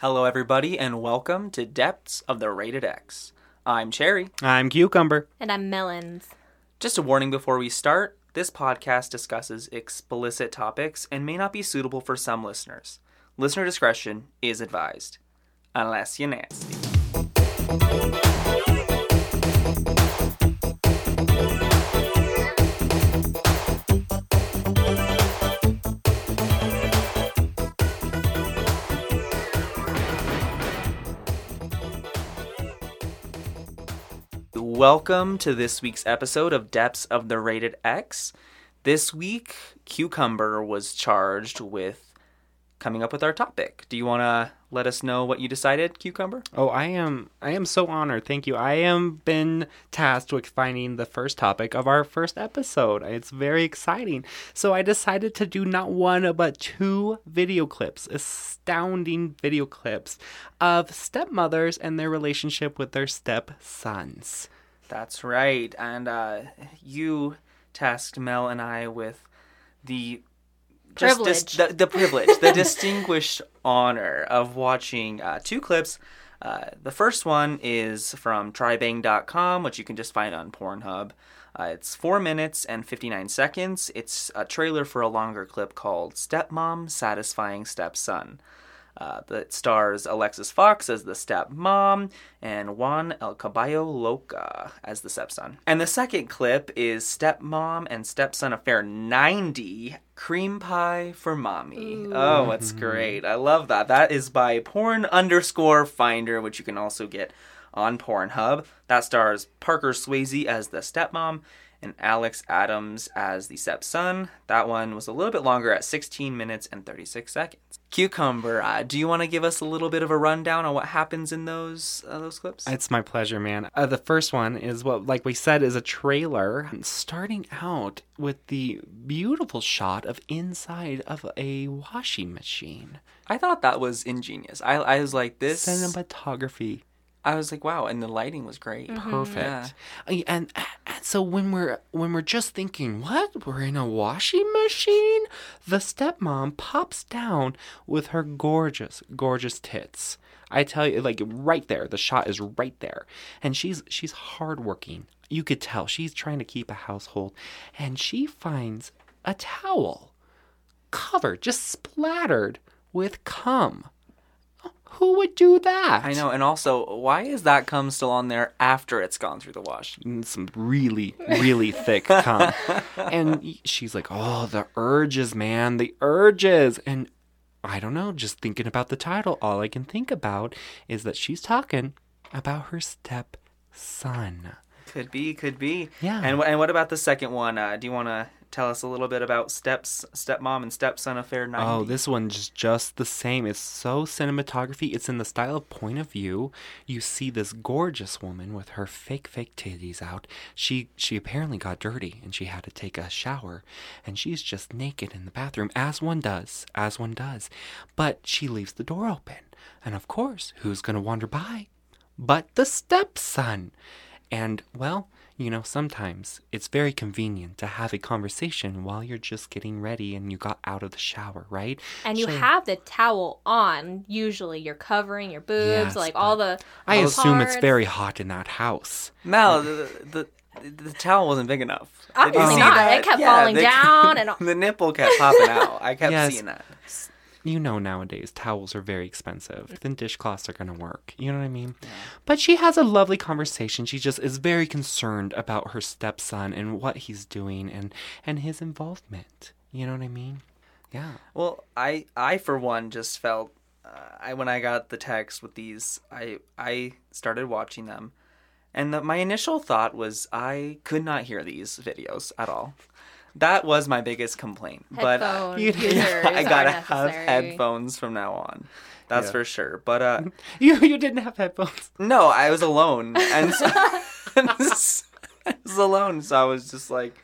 Hello, everybody, and welcome to Depths of the Rated X. I'm Cherry. I'm Cucumber. And I'm Melons. Just a warning before we start this podcast discusses explicit topics and may not be suitable for some listeners. Listener discretion is advised, unless you're nasty. Welcome to this week's episode of Depths of the Rated X. This week, Cucumber was charged with coming up with our topic. Do you want to let us know what you decided, Cucumber? Oh, I am I am so honored. Thank you. I am been tasked with finding the first topic of our first episode. It's very exciting. So I decided to do not one but two video clips, astounding video clips of stepmothers and their relationship with their stepsons. That's right. And uh, you tasked Mel and I with the just dis- Privilege. the, the privilege, the distinguished honor of watching uh, two clips. Uh, the first one is from trybang.com, which you can just find on Pornhub. Uh, it's four minutes and 59 seconds. It's a trailer for a longer clip called Stepmom Satisfying Stepson. Uh, that stars Alexis Fox as the stepmom and Juan El Caballo Loca as the stepson. And the second clip is Stepmom and Stepson Affair 90 Cream Pie for Mommy. Oh, that's great. I love that. That is by porn underscore finder, which you can also get on Pornhub. That stars Parker Swayze as the stepmom and Alex Adams as the stepson. That one was a little bit longer at 16 minutes and 36 seconds. Cucumber, uh, do you want to give us a little bit of a rundown on what happens in those uh, those clips? It's my pleasure, man. Uh, the first one is what, like we said, is a trailer starting out with the beautiful shot of inside of a washing machine. I thought that was ingenious. I, I was like this. Cinematography. I was like, wow, and the lighting was great. perfect. Uh, and, and so when we're when we're just thinking what? We're in a washing machine? The stepmom pops down with her gorgeous gorgeous tits. I tell you like right there. The shot is right there. And she's she's hardworking. You could tell. She's trying to keep a household. And she finds a towel covered just splattered with cum who would do that I know, and also, why is that cum still on there after it's gone through the wash? and some really, really thick cum. And she's like, oh, the urges, man, the urges. And I don't know, just thinking about the title, all I can think about is that she's talking about her stepson. Could be, could be. Yeah. And and what about the second one? Uh, do you want to tell us a little bit about steps, stepmom and stepson affair 90? Oh, this one's just, just the same. It's so cinematography. It's in the style of point of view. You see this gorgeous woman with her fake, fake titties out. She she apparently got dirty and she had to take a shower, and she's just naked in the bathroom, as one does, as one does. But she leaves the door open, and of course, who's gonna wander by? But the stepson. And well, you know, sometimes it's very convenient to have a conversation while you're just getting ready and you got out of the shower, right? And you So- have the towel on. Usually you're covering your boobs, Yes, like all the. I all the assume it's very hot in that house. Mel, the, the the towel wasn't big enough. Did you Obviously not. that? It kept falling the- down and- the nipple kept popping out. I kept Yes. seeing that. You know, nowadays towels are very expensive. Then dishcloths are gonna work. You know what I mean? But she has a lovely conversation. She just is very concerned about her stepson and what he's doing and and his involvement. You know what I mean? Yeah. Well, I I for one just felt uh, I when I got the text with these, I I started watching them, and the, my initial thought was I could not hear these videos at all. That was my biggest complaint. But uh, Headphone you- users I gotta have headphones from now on. That's Yeah. for sure. But uh, You you didn't have headphones. no, I was alone, and so, I was alone, so I was just like,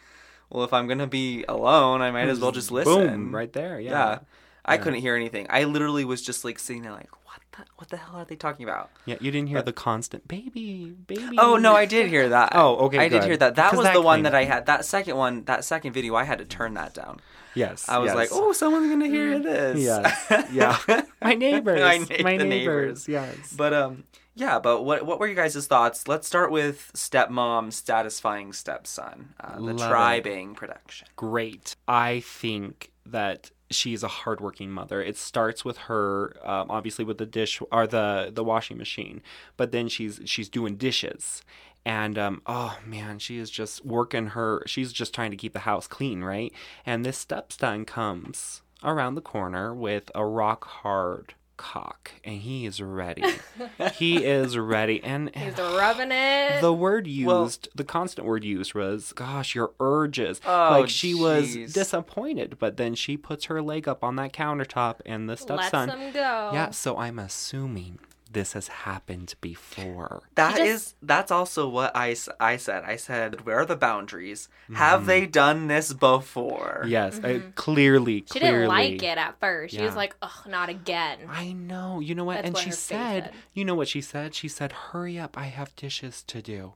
well, if I'm gonna be alone, I might as well just listen. Boom, right there. Yeah. Yeah. I Yeah. couldn't hear anything. I literally was just like sitting there like, what the, what the hell are they talking about? Yeah, you didn't hear the constant baby, baby. Oh no, I did hear that. Oh, okay, I did hear that. That was that the one that I had. That second one, that second video, I had to turn that down. Yes. I was like, oh, someone's gonna hear this. Yes. Yeah. My neighbors. My na- My the neighbors. Yes. But um, yeah. But what what were you guys' thoughts? Let's start with stepmom satisfying stepson, uh, the Love it. Production. great. I think that she's a hardworking mother. It starts with her, um, obviously with the dish or the the washing machine, but then she's she's doing dishes, and um, oh man, she is just working her. She's just trying to keep the house clean, right? And this stepson comes around the corner with a rock hard cock, and he is ready. he is ready, and He's rubbing it. the word used, Well- the constant word used was, gosh, your urges. Oh, like she was disappointed, but then she puts her leg up on that countertop and the Lets stepson. him go. Yeah, so I'm assuming this has happened before. That He is that's also what I, I said. I said, where are the boundaries? Mm-hmm. Have they done this before? Yes, I, clearly, Mm-hmm. She clearly. didn't like it at first. She was like, "Ugh, not again." I know. You know what? That's and what she said, said. you know what she said? She said, "Hurry up, I have dishes to do."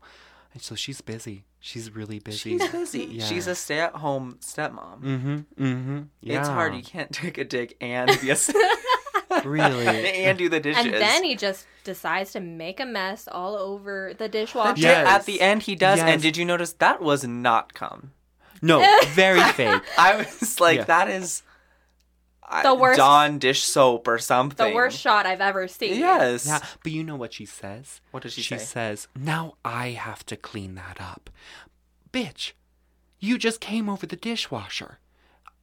And so she's busy. She's really busy. She's busy. Yeah. She's a stay-at-home stepmom. Mm-hmm. Mm-hmm. Yeah. It's hard. You can't take a dick and be a Really. and do the dishes. And then he just decides to make a mess all over the dishwasher. Yes. At the end, he does. Yes. And did you notice that was not cum? No, very fake. I was like, Yeah. that is The worst- Dawn dish soap or something. The worst shot I've ever seen. Yes. Yeah, but you know what she says? What does she She say? She says, "Now I have to clean that up." Bitch, you just came over the dishwasher.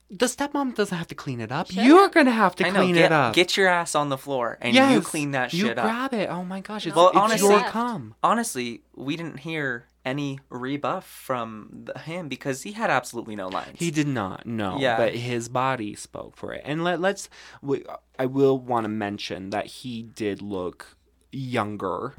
The stepmom doesn't have to clean it up. Shut You're up. gonna have to I know. clean Get, it up. get your ass on the floor and you clean that you shit up. You grab it. Oh my gosh, it's, Well, it's honestly- your cum. Honestly, we didn't hear any rebuff from the, him because he had absolutely no lines. He did not, no. Yeah. But his body spoke for it. And let, let's, we, I will want to mention that he did look younger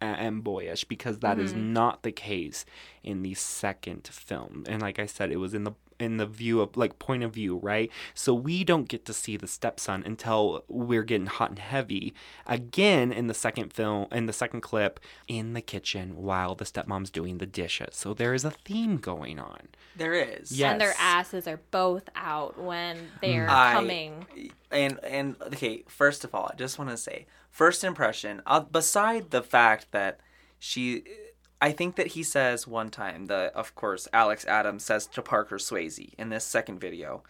and boyish because that is mm-hmm. not the case in the second film. And like I said, it was in the in the view of like point of view, right? So we don't get to see the stepson until we're getting hot and heavy again in the second film in the second clip in the kitchen while the stepmom's doing the dishes. So there is a theme going on. there is. Yeah. And their asses are both out when they're I- coming. and and okay first of all i just want to say first impression uh, beside the fact that she i think that he says one time that, of course alex adams says to parker swayze in this second video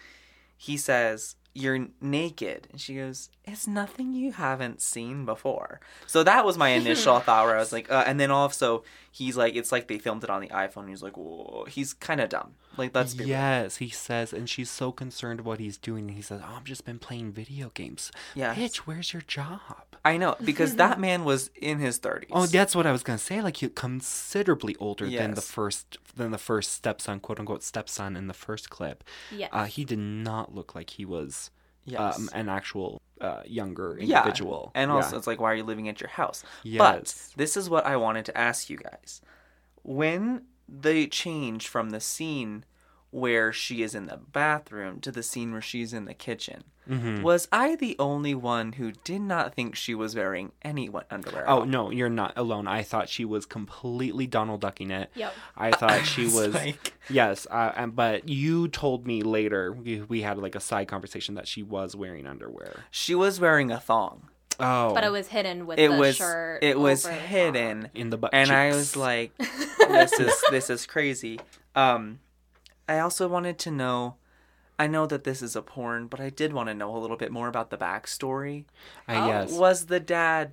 he says you're naked and she goes it's nothing you haven't seen before so that was my initial thought where i was like uh, and then also he's like it's like they filmed it on the iphone he's like Whoa. he's kind of dumb like let's. Yes, he says, and she's so concerned what he's doing. And he says, "Oh, I've just been playing video games." Yeah, bitch, where's your job? i know because that man was in his 30s Oh, that's what I was gonna say. Like, he considerably older than the first than the first stepson, quote unquote stepson in the first clip. Yes. Uh, he did not look like he was Yes. um, an actual uh, younger yeah. individual. And Yeah. also, it's like, why are you living at your house? Yes. But this is what I wanted to ask you guys. When they change from the scene where she is in the bathroom to the scene where she's in the kitchen, Mm-hmm. was I the only one who did not think she was wearing any underwear? Oh no, you're not alone. I thought she was completely Donald ducking it. Yep. I thought she was like- yes, uh, and, but you told me later we, we had like a side conversation that she was wearing underwear. She was wearing a thong. Oh, But it was hidden with It the was shirt. it was over top. hidden. in the butt and I was like, "This is this is crazy." Um, I also wanted to know. I know that this is a porn, but I did want to know a little bit more about the backstory. Uh, yes. Was the dad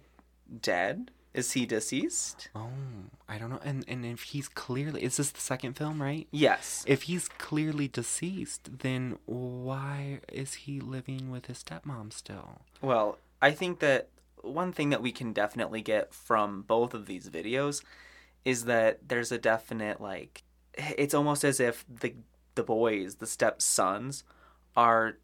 dead? Is he deceased? Oh, I don't know. And and if he's clearly is this the second film, right? Yes. If he's clearly deceased, then why is he living with his stepmom still? Well, I think that one thing that we can definitely get from both of these videos is that there's a definite like it's almost as if the the boys, the stepsons are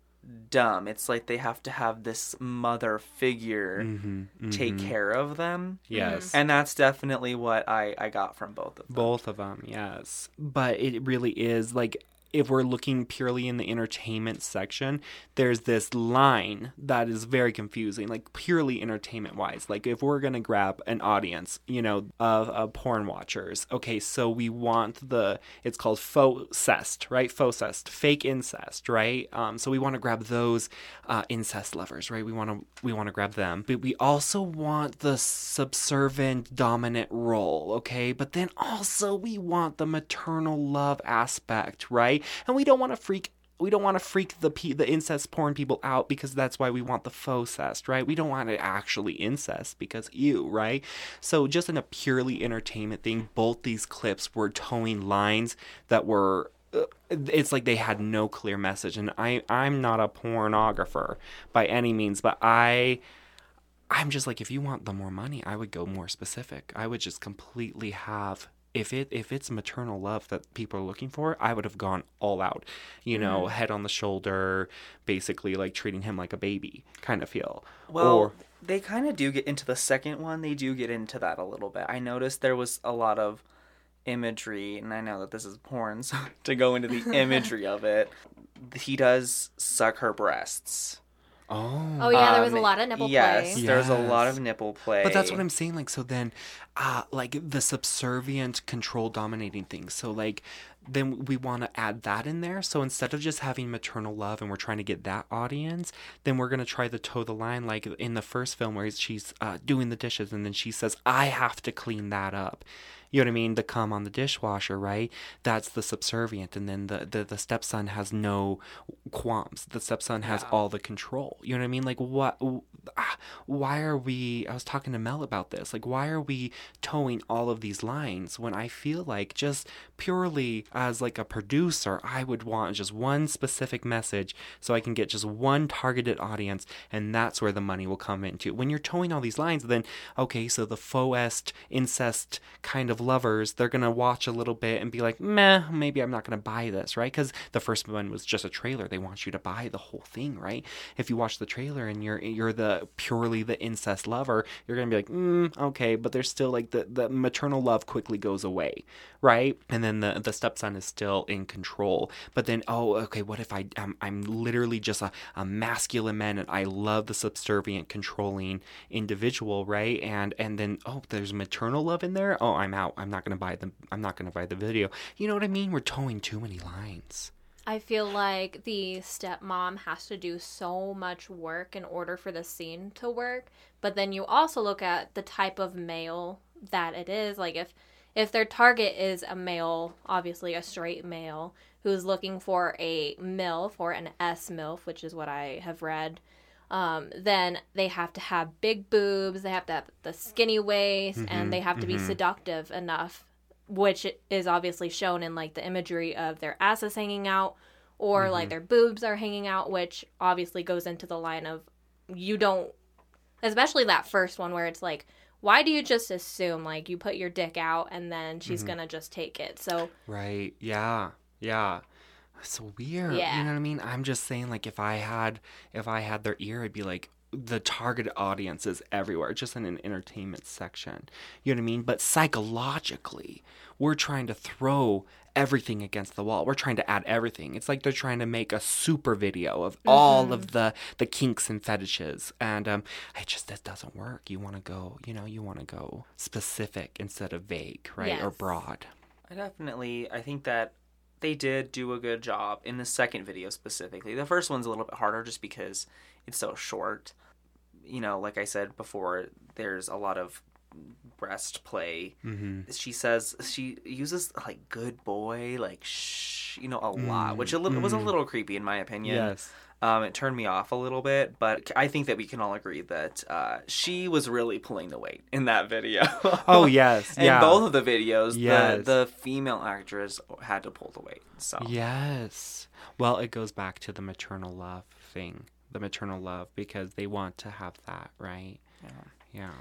dumb. It's like they have to have this mother figure Mm-hmm, take care of them. Yes. And that's definitely what I I got from both of them. Both of them, yes. But it really is like if we're looking purely in the entertainment section, there's this line that is very confusing, like purely entertainment wise. Like if we're gonna grab an audience, you know, of, of porn watchers, okay, so we want the it's called faux cest, right? Faux cest, fake incest, right? Um, so we want to grab those uh, incest lovers, right? We want to we want to grab them, but we also want the subservient dominant role, okay? But then also we want the maternal love aspect, right? And we don't want to freak we don't want to freak the pe- the incest porn people out because that's why we want the faux cest, right? We don't want to actually incest because ew, right? So just in a purely entertainment thing, both these clips were towing lines that were uh, it's like they had no clear message and I I'm not a pornographer by any means, but I I'm just like if you want the more money, I would go more specific. I would just completely have if it if it's maternal love that people are looking for, I would have gone all out. You know, Mm-hmm. head on the shoulder, basically like treating him like a baby kind of feel. Well, or they kind of do get into the second one. They do get into that a little bit. I noticed there was a lot of imagery, and I know that this is porn, so to go into the imagery of it, he does suck her breasts. Oh. Oh yeah, there was a Um, lot of nipple play. yes, play. there's a lot of nipple play. But that's what I'm saying. Like, so then, uh, like the subservient, control dominating thing. So, like, then we want to add that in there. So instead of just having maternal love and we're trying to get that audience, then we're going to try to toe the line. Like in the first film where she's uh, doing the dishes and then she says, I have to clean that up. You know what I mean? The cum on the dishwasher, right? That's the subservient. And then the, the, the stepson has no qualms. The stepson has Yeah. all the control. You know what I mean? Like, what? ah, Why are we? I was talking to Mel about this. Like, why are we towing all of these lines when I feel like just purely as like a producer, I would want just one specific message so I can get just one targeted audience, and that's where the money will come into. When you're towing all these lines, then okay, so the faux incest kind of lovers, they're gonna watch a little bit and be like, meh, maybe I'm not gonna buy this, right? Because the first one was just a trailer. They want you to buy the whole thing, right? If you watch the trailer and you're you're the purely the incest lover, you're gonna be like, mm, okay, but there's still like the the maternal love quickly goes away, right? And then the the stepson is still in control. But then, oh, okay, what if I I'm, I'm literally just a, a masculine man and I love the subservient, controlling individual, right? And and then oh, there's maternal love in there. Oh, I'm out. I'm not gonna buy the I'm not gonna buy the video. You know what I mean? We're towing too many lines. I feel like the stepmom has to do so much work in order for the scene to work. But then you also look at the type of male that it is. Like if if their target is a male, obviously a straight male who's looking for a MILF or an S MILF, which is what I have read, um, then they have to have big boobs, they have to have the skinny waist, and mm-hmm, they have to be mm-hmm. seductive enough which is obviously shown in like the imagery of their asses hanging out or mm-hmm. like their boobs are hanging out which obviously goes into the line of you don't especially that first one where it's like why do you just assume like you put your dick out and then she's mm-hmm. gonna just take it so Right. Yeah. Yeah. It's weird. Yeah. You know what I mean? I'm just saying like if I had if I had their ear, I'd be like the target audience is everywhere, just in an entertainment section. You know what I mean? But psychologically, we're trying to throw everything against the wall. We're trying to add everything. It's like they're trying to make a super video of all of the the kinks and fetishes, and um, it just that doesn't work. You want to go, you know, you want to go specific instead of vague, right, or broad. I definitely, I think that they did do a good job in the second video specifically. The first one's a little bit harder just because it's so short. You know, like I said before, there's a lot of breast play. Mm-hmm. She says she uses like "good boy," like "shh," you know, a lot, which a little was a little creepy in my opinion. Yes. Um, it turned me off a little bit, but I think that we can all agree that uh, she was really pulling the weight in that video. Oh yes, In yeah. both of the videos, Yes. the, the female actress had to pull the weight. So Yes. Well, it goes back to the maternal love thing. The maternal love because they want to have that, right? Yeah. Yeah.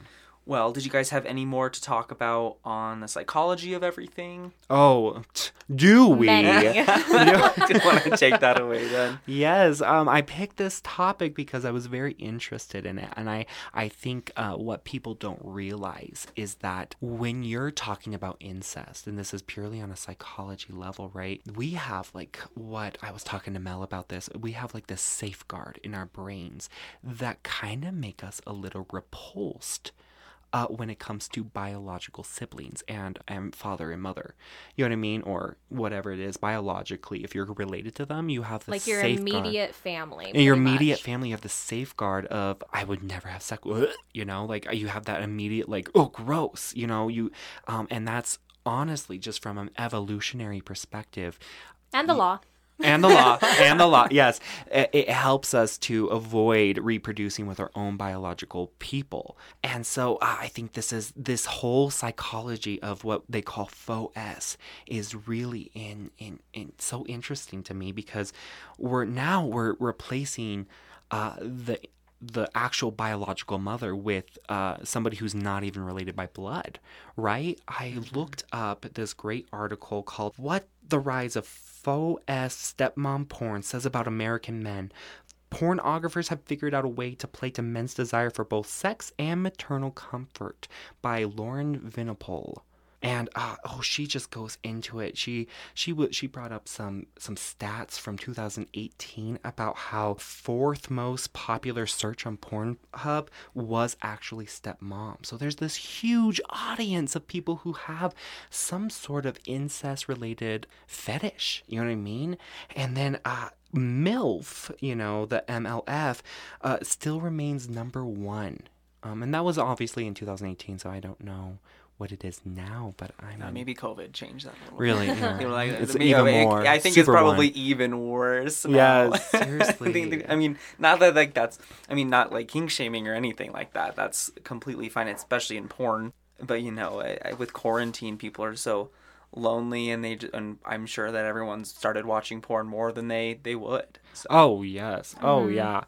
Well, did you guys have any more to talk about on the psychology of everything? Oh, t- do we? Many. I didn't want to take that away then. Yes, um, I picked this topic because I was very interested in it, and I I think uh, what people don't realize is that when you're talking about incest, and this is purely on a psychology level, right? We have like what I was talking to Mel about this. We have like this safeguard in our brains that kind of make us a little repulsed uh, when it comes to biological siblings and, and father and mother. You know what I mean? Or whatever it is, biologically, if you're related to them, you have the like your safeguard. immediate family. In your immediate much. family, you have the safeguard of I would never have sex. with," You know, like you have that immediate like oh gross. You know you, um, and that's honestly just from an evolutionary perspective and the law. And the law and the law yes. It, helps us to avoid reproducing with our own biological people. And so uh, i think this is this whole psychology of what they call faux is really in in, in so interesting to me because we're now we're replacing uh, the the actual biological mother with uh, somebody who's not even related by blood, right? I looked up this great article called What the Rise of Fauxcest Stepmom Porn Says About American Men. Pornographers have figured out a way to play to men's desire for both sex and maternal comfort by Lauren Vinopal and uh, oh she just goes into it. She she she brought up some some stats from 2018 about how fourth most popular search on pornhub was actually stepmom. So there's this huge audience of people who have some sort of incest related fetish you know what i mean? And then uh MILF, you know, the MLF, uh, still remains number one. Um, and that was obviously in 2018, so I don't know what it is now, but I'm maybe COVID changed that a little. really, bit. yeah. You know, like, it's maybe- even I mean, more. I think it's probably one. even worse. Now. Yes, seriously. I mean, not that like that's. I mean, not like kink shaming or anything like that. That's completely fine, especially in porn. But you know, I, I, with quarantine, people are so lonely, and they and I'm sure that everyone's started watching porn more than they they would. So. Oh, yes. Oh, mm-hmm. yeah.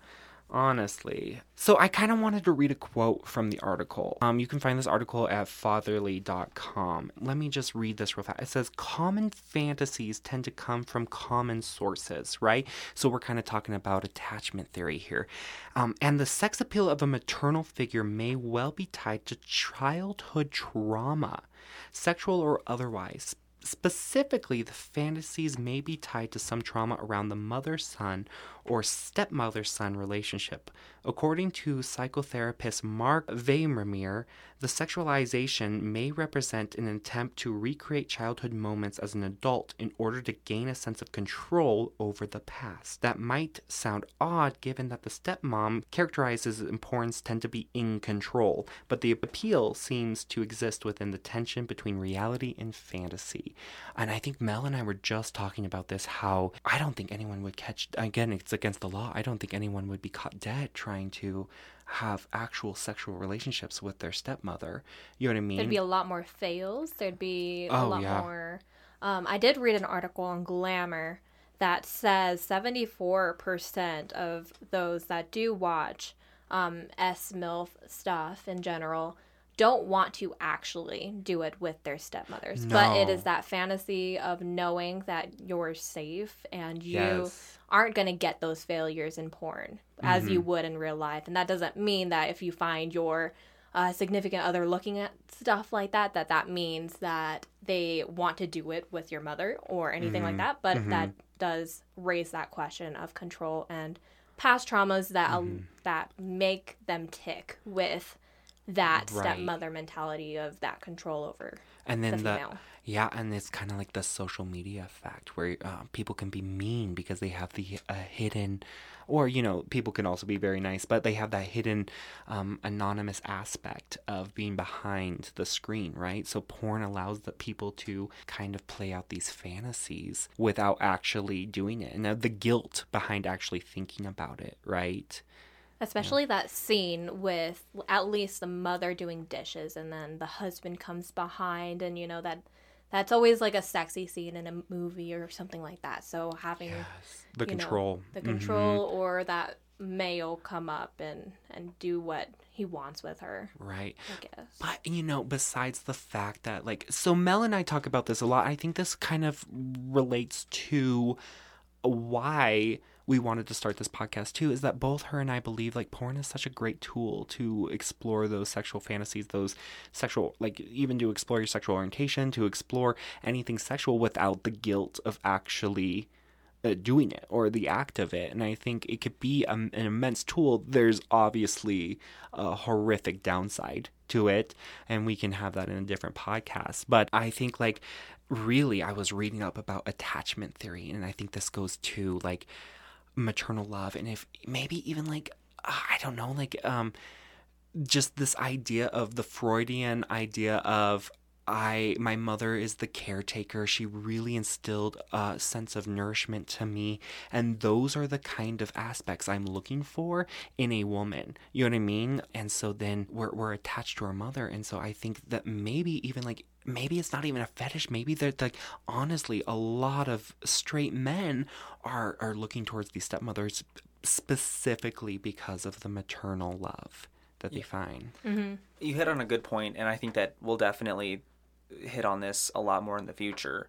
Honestly. So I kind of wanted to read a quote from the article. Um, you can find this article at fatherly.com. Let me just read this real fast. It says common fantasies tend to come from common sources, right? So we're kind of talking about attachment theory here. Um, and the sex appeal of a maternal figure may well be tied to childhood trauma, sexual or otherwise. Specifically, the fantasies may be tied to some trauma around the mother son or stepmother son relationship. According to psychotherapist Mark Weimermeer, the sexualization may represent an attempt to recreate childhood moments as an adult in order to gain a sense of control over the past. That might sound odd given that the stepmom characterizes importance tend to be in control, but the appeal seems to exist within the tension between reality and fantasy. And I think Mel and I were just talking about this how I don't think anyone would catch again it's against the law. I don't think anyone would be caught dead trying to have actual sexual relationships with their stepmother. You know what I mean? There'd be a lot more fails. There'd be a Oh, lot yeah. more. Um, I did read an article on Glamour that says 74% of those that do watch um, S MILF stuff in general don't want to actually do it with their stepmothers. But it is that fantasy of knowing that you're safe and you Yes. aren't going to get those failures in porn as you Mm-hmm. would in real life. And that doesn't mean that if you find your uh, significant other looking at stuff like that, that that means that they want to do it with your mother or anything Mm-hmm. like that. But that does raise that question of control and past traumas that Mm-hmm. that make them tick with that Right. stepmother mentality of that control over and then the the, female. yeah and it's kind of like the social media effect where uh, people can be mean because they have the uh, hidden or you know people can also be very nice but they have that hidden um, anonymous aspect of being behind the screen right so porn allows the people to kind of play out these fantasies without actually doing it and the guilt behind actually thinking about it right Especially that scene with at least the mother doing dishes and then the husband comes behind and you know that that's always like a sexy scene in a movie or something like that. So having the you know, control the Mhm. control or that male come up and and do what he wants with her. Right. I guess. But you know, besides the fact that like so Mel and I talk about this a lot, I think this kind of relates to why we wanted to start this podcast too is that both her and I believe like porn is such a great tool to explore those sexual fantasies, those sexual like even to explore your sexual orientation, to explore anything sexual without the guilt of actually uh, doing it or the act of it. And I think it could be um, an immense tool. There's obviously a horrific downside to it, and we can have that in a different podcast. But I think, like, really, I was reading up about attachment theory, and I think this goes to like maternal love, and if maybe even like, I don't know, like, um, just this idea of the Freudian idea of I my mother is the caretaker. She really instilled a sense of nourishment to me, and those are the kind of aspects I'm looking for in a woman. You know what I mean? And so then we're we're attached to our mother, and so I think that maybe even like maybe it's not even a fetish. Maybe they're like honestly, a lot of straight men are are looking towards these stepmothers specifically because of the maternal love that they find. You hit on a good point, and I think that we'll definitely hit on this a lot more in the future.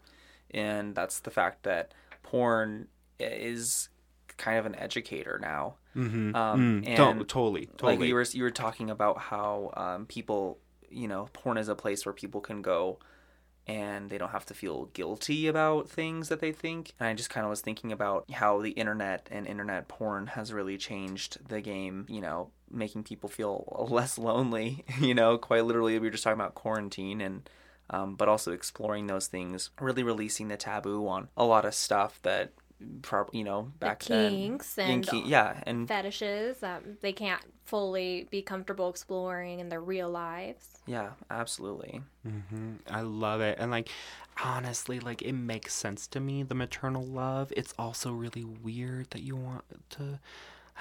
And that's the fact that porn is kind of an educator now. Mm-hmm. Um, Mm, and totally, totally. like you were you were talking about how um, people, you know, porn is a place where people can go and they don't have to feel guilty about things that they think. And I just kind of was thinking about how the internet and internet porn has really changed the game, you know, making people feel less lonely, you know, quite literally we were just talking about quarantine and um, but also exploring those things, really releasing the taboo on a lot of stuff that probably, you know, back kinks then. and- ki- yeah, and Fetishes that they can't fully be comfortable exploring in their real lives. yeah, absolutely. hmm I love it. And like honestly, like it makes sense to me, the maternal love. It's also really weird that you want to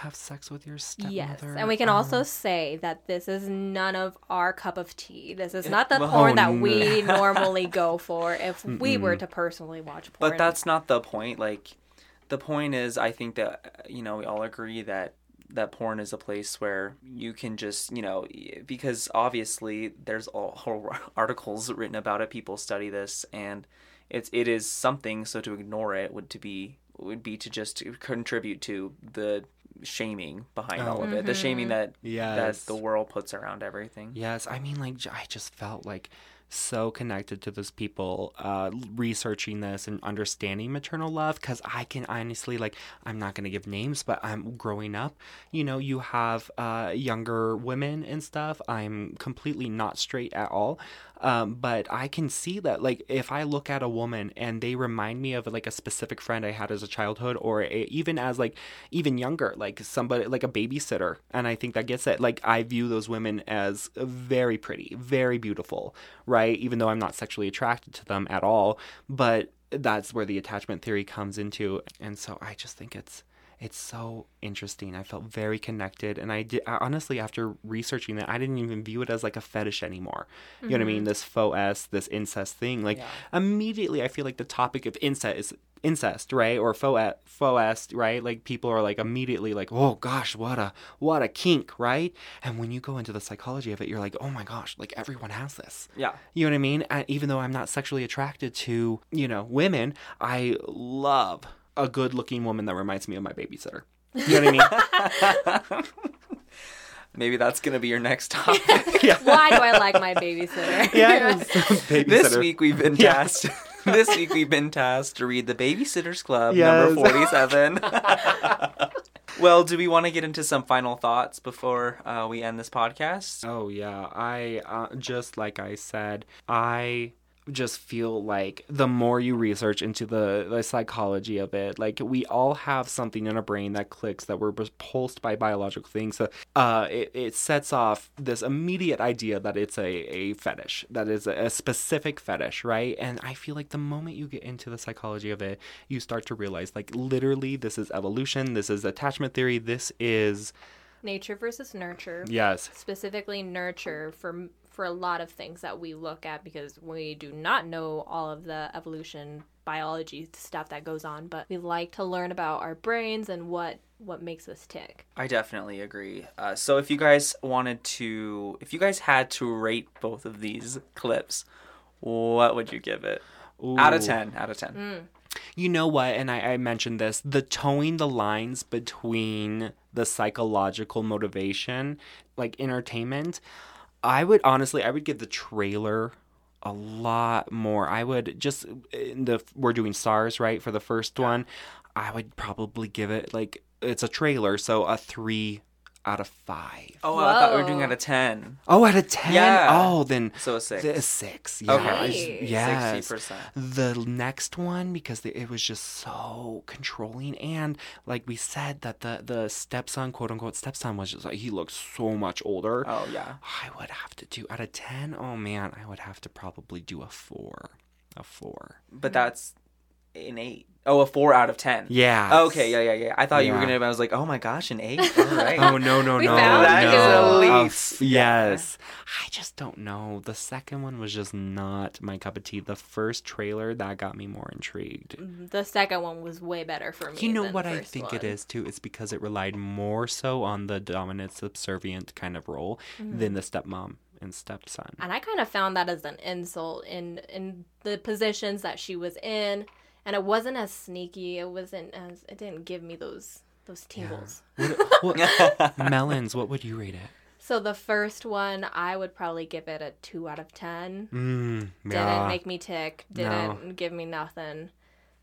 have sex with your stepmother. Yes, and we can Um, also say that this is none of our cup of tea. This is not the well- porn Oh, that no. we normally go for if we were to personally watch porn. But that's not the point. Like, the point is, I think that uh, you know we all agree that that porn is a place where you can just you know because obviously there's all whole articles written about it. People study this, and it's it is something. So to ignore it would to be would be to just contribute to the shaming behind oh. all of it. The shaming mm-hmm. that Yes. that the world puts around everything. Yes, I mean, like, i just felt like so connected to those people uh, researching this and understanding maternal love because I can honestly, like, I'm not going to give names, but I'm growing up. You know, you have uh, younger women and stuff. I'm completely not straight at all. Um, but I can see that, like, if I look at a woman and they remind me of like a specific friend I had as a childhood, or a, even as like even younger, like somebody like a babysitter, and I think that gets it. Like, I view those women as very pretty, very beautiful, right? Even though I'm not sexually attracted to them at all, but that's where the attachment theory comes into, and so I just think it's it's so interesting. I felt very connected, and I did I, honestly after researching it, I didn't even view it as like a fetish anymore. You know what I mean? Mm-hmm. This fauxcest, this incest thing. Like Yeah. immediately, I feel like the topic of incest is incest, right? Or faux faux right? Like people are like immediately like, oh gosh, what a what a kink, right? And when you go into the psychology of it, you're like, oh my gosh, like everyone has this. Yeah. You know what I mean? And even though I'm not sexually attracted to, you know, women, I love a good looking woman that reminds me of my babysitter. You know what I mean? Maybe that's gonna be your next topic. Why do I like my babysitter? yeah, babysitter. This week we've been Yeah. tasked. this week we've been tasked to read the Babysitters Club Yes. number forty-seven. well, do we want to get into some final thoughts before uh, we end this podcast? Oh yeah, I uh, just like I said, I just feel like the more you research into the, the psychology of it, like we all have something in our brain that clicks that we're repulsed by biological things. So, uh, it, it sets off this immediate idea that it's a, a fetish, that is a, a specific fetish, right? And I feel like the moment you get into the psychology of it, you start to realize like literally this is evolution, this is attachment theory, this is Nature versus nurture. yes. Specifically, nurture for for a lot of things that we look at because we do not know all of the evolution biology stuff that goes on, but we like to learn about our brains and what what makes us tick. I definitely agree. Uh, so if you guys wanted to, if you guys had to rate both of these clips, what would you give it? Out of 10, out of 10. You know what? And I, I mentioned this the towing the lines between the psychological motivation, like entertainment. I would honestly, I would give the trailer a lot more. I would just in the we're doing stars right for the first one. I would probably give it like it's a trailer, so a three out of five. Oh, I thought we were doing out of 10. Oh, out of ten. Yeah. Oh, then So a 6. the six. Yeah. Okay. I Nice. yes. 60%. The next one because the, it was just so controlling and like we said that the the stepson quote unquote stepson was just like he looked so much older. Oh, yeah. I would have to do out of ten. Oh man, I would have to probably do a four. A four. But that's an 8. Oh, a 4 out of 10. Yeah. Okay, yeah, yeah, yeah. I thought you were Yeah. going to, I was like, oh my gosh, an 8? All right. Oh no no We no found That no! is at A least- f- yes, I just don't know. The second one was just not my cup of tea. The first trailer that got me more intrigued. The second one was way better for me. You know than what the I first think it one. is too? It's because it relied more so on the dominant subservient kind of role Mm-hmm. than the stepmom and stepson. And I kind of found that as an insult in in the positions that she was in, and it wasn't as sneaky. It wasn't as it didn't give me those those tingles. What, what- melons, what would you rate it? So the first one, I would probably give it a two out of ten. Mm, Didn't make me tick. Didn't give me nothing.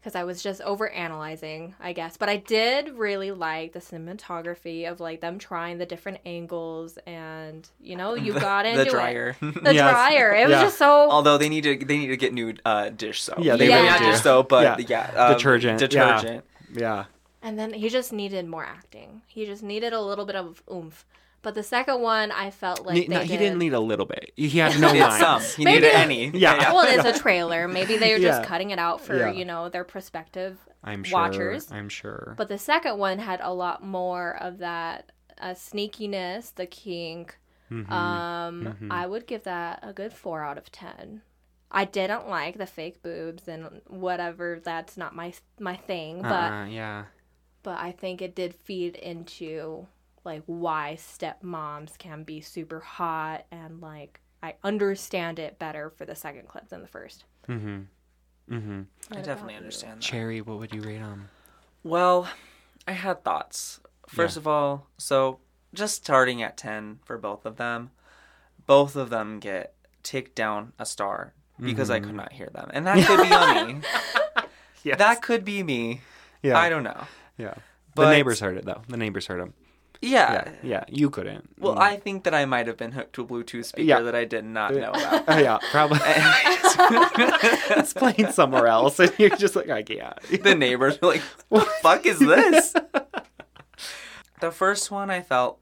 Because I was just over analyzing, I guess. But I did really like the cinematography of like them trying the different angles, and you know, you got into the dryer. it. The Yes. dryer. It was just so. Although they need to, they need to get new uh, dish soap. Yeah, they really not do. dish soap, but Yeah. yeah, um, Detergent, yeah. Detergent. yeah. And then he just needed more acting. He just needed a little bit of oomph. But the second one, I felt like Ne- they no, he did... didn't need a little bit. He had no He needed lines. some. He Maybe- needed any. Yeah. Well, it's a trailer. Maybe they were just Yeah. cutting it out for Yeah. you know their perspective I'm sure. watchers. I'm sure. But the second one had a lot more of that uh, sneakiness, the kink. Mhm. Um, Mhm. I would give that a good four out of ten. I didn't like the fake boobs and whatever. That's not my my thing. But uh-uh, yeah. but I think it did feed into like why stepmoms can be super hot and like I understand it better for the second clip than the first. Mm-hmm. Mm-hmm. I definitely understand that. Cherry, what would you rate them? Well, I had thoughts. First Yeah. of all, so just starting at 10 for both of them, both of them get ticked down a star because I Mm-hmm. could not hear them. And that could be on me. Yes. That could be me. yeah. I don't know. Yeah. But- the neighbors heard it though. The neighbors heard him. Yeah. Yeah. Yeah. You couldn't. Well, Mm. I think that I might have been hooked to a Bluetooth speaker Yeah. that I did not know about. Uh, yeah, probably. it's playing somewhere else, and you're just like, I can't. the neighbors are like, "What the fuck is this?" the first one I felt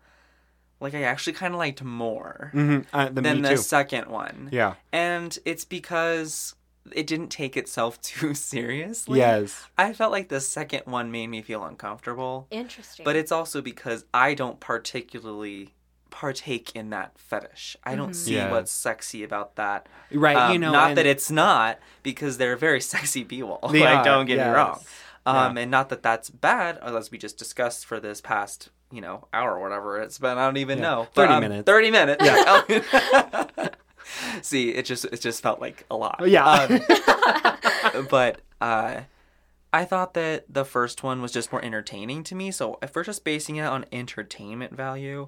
like I actually kind of liked more hmm Uh, the than the second one. Yeah. And it's because it didn't take itself too seriously. Yes. I felt like the second one made me feel uncomfortable. Interesting. But it's also because I don't particularly partake in that fetish. I don't see Yeah. what's sexy about that. Right. Um, you know. not and- that it's not, because they're very sexy people. They like, are, don't get me wrong. Um, Yeah. and not that that's bad, as we just discussed for this past, you know, hour or whatever it's been. I don't even Yeah. know. 30 um, minutes. Thirty minutes. Yeah. See, it just it just felt like a lot. Yeah. Um, but uh, I thought that the first one was just more entertaining to me. So if we're just basing it on entertainment value,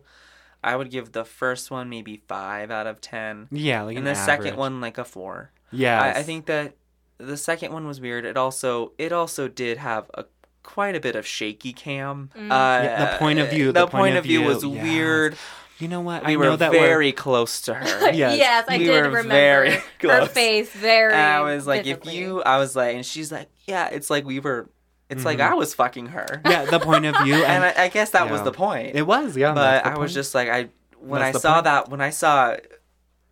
I would give the first one maybe five out of ten, yeah. Like and an the second one like a four. Yeah. I, I think that the second one was weird. It also it also did have a quite a bit of shaky cam. Uh, Yeah, the point of view- The, the point, point of of view, view, was yes. weird. You know what? We I were know that we're- very close to her. Yes. yes, I We did were remember very her face very. And I was like, if you, I was like, and she's like, yeah, it's like we were, it's like Mhm. I was fucking her. Yeah. The point of view. and And, I, I guess that was the point. it was. Yeah. but that's the I was just like, I when That's I saw point. that, when I saw,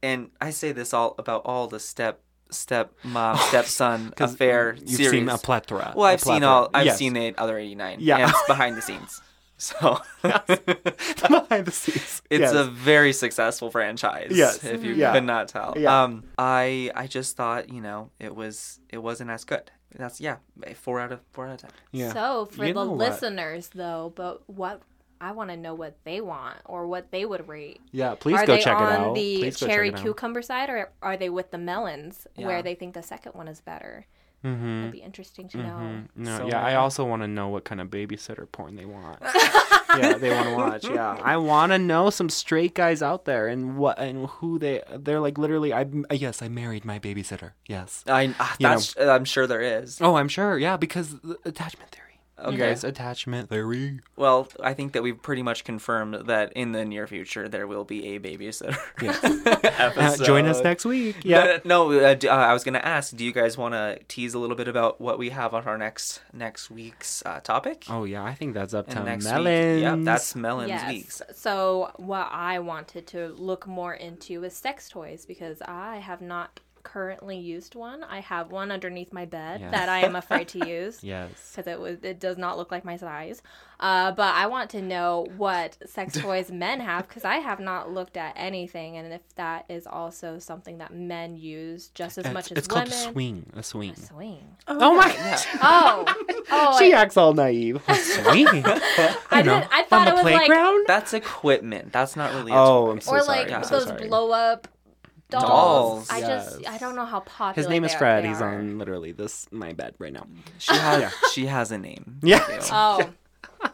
and I say this all about all the step step mom stepson 'Cause affair You've series. seen a plethora. well, I've seen plethora. all. I've Yes. seen the other eighty nine. Yeah. and it's behind the scenes. So Behind the scenes. it's Yes. a very successful franchise. Yes. if you Yeah. could not tell. Yeah. Um, I I just thought you know it was it wasn't as good. That's yeah, a four out of four out of ten. yeah. So for You the know what? listeners though, but what I want to know what they want or what they would rate. Yeah, please are go check it out. the Please go cherry check it out. cucumber side or are they with the melons Yeah. where they think the second one is better? Mm-hmm. That'd be interesting to know. Mm-hmm. No, So, yeah, I uh, also want to know what kind of babysitter porn they want. yeah, they want to watch. Yeah, I want to know some straight guys out there and what and who they they're like. Literally, I yes, I married my babysitter. Yes. I uh, You know. that's I'm sure there is. Oh, I'm sure. Yeah, because the attachment theory. Okay. You guys, attachment theory. Well, I think that we've pretty much confirmed that in the near future there will be a babysitter. Uh, episode. join us next week. Yeah. No, no uh, d- uh, I was gonna ask. Do you guys want to tease a little bit about what we have on our next next week's uh, topic? Oh yeah, I think that's up And to next melons. week, yep, that's Melon's Yes. weeks. So what I wanted to look more into is sex toys because I have not currently used one. I have one underneath my bed Yeah. that I am afraid to use. yes. because it was it does not look like my size. Uh, but I want to know what sex toys men have because I have not looked at anything, and if that is also something that men use just as It's, much as it's women. called a swing. A swing. Swing. Oh my Yeah. Oh, oh! She I, acts all naive. A swing. I, you didn't, know, I thought on the it was like playground. That's equipment. That's not really. A Oh, toy. I'm so or sorry. like I'm so those sorry. blow up dolls. Dolls, I just. I don't know how popular. His name is they Fred. He's are. on literally this my bed right now. She has she has a name. Yeah. too. Oh.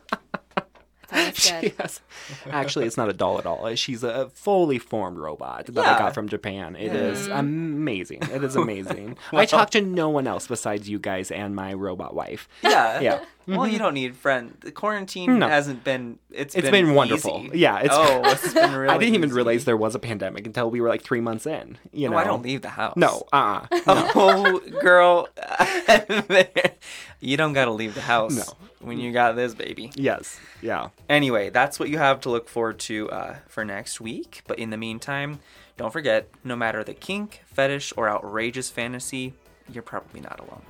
Sounds She has- Actually, it's not a doll at all. She's a fully formed robot that Yeah. I got from Japan. It is Mm-hmm. amazing. It is amazing. I talk to no one else besides you guys and my robot wife. Yeah. Yeah. Well, you don't need friends. The quarantine No. hasn't been. It's It's been, wonderful. easy. Yeah, it's oh, it's been really. I didn't even easy. realize there was a pandemic until we were like three months in. You Oh, know, I don't leave the house. No, uh, uh Oh, girl, you don't gotta leave the house No. when you got this baby. yes, yeah. Anyway, that's what you have to look forward to uh, for next week. But in the meantime, don't forget no matter the kink, fetish, or outrageous fantasy, you're probably not alone.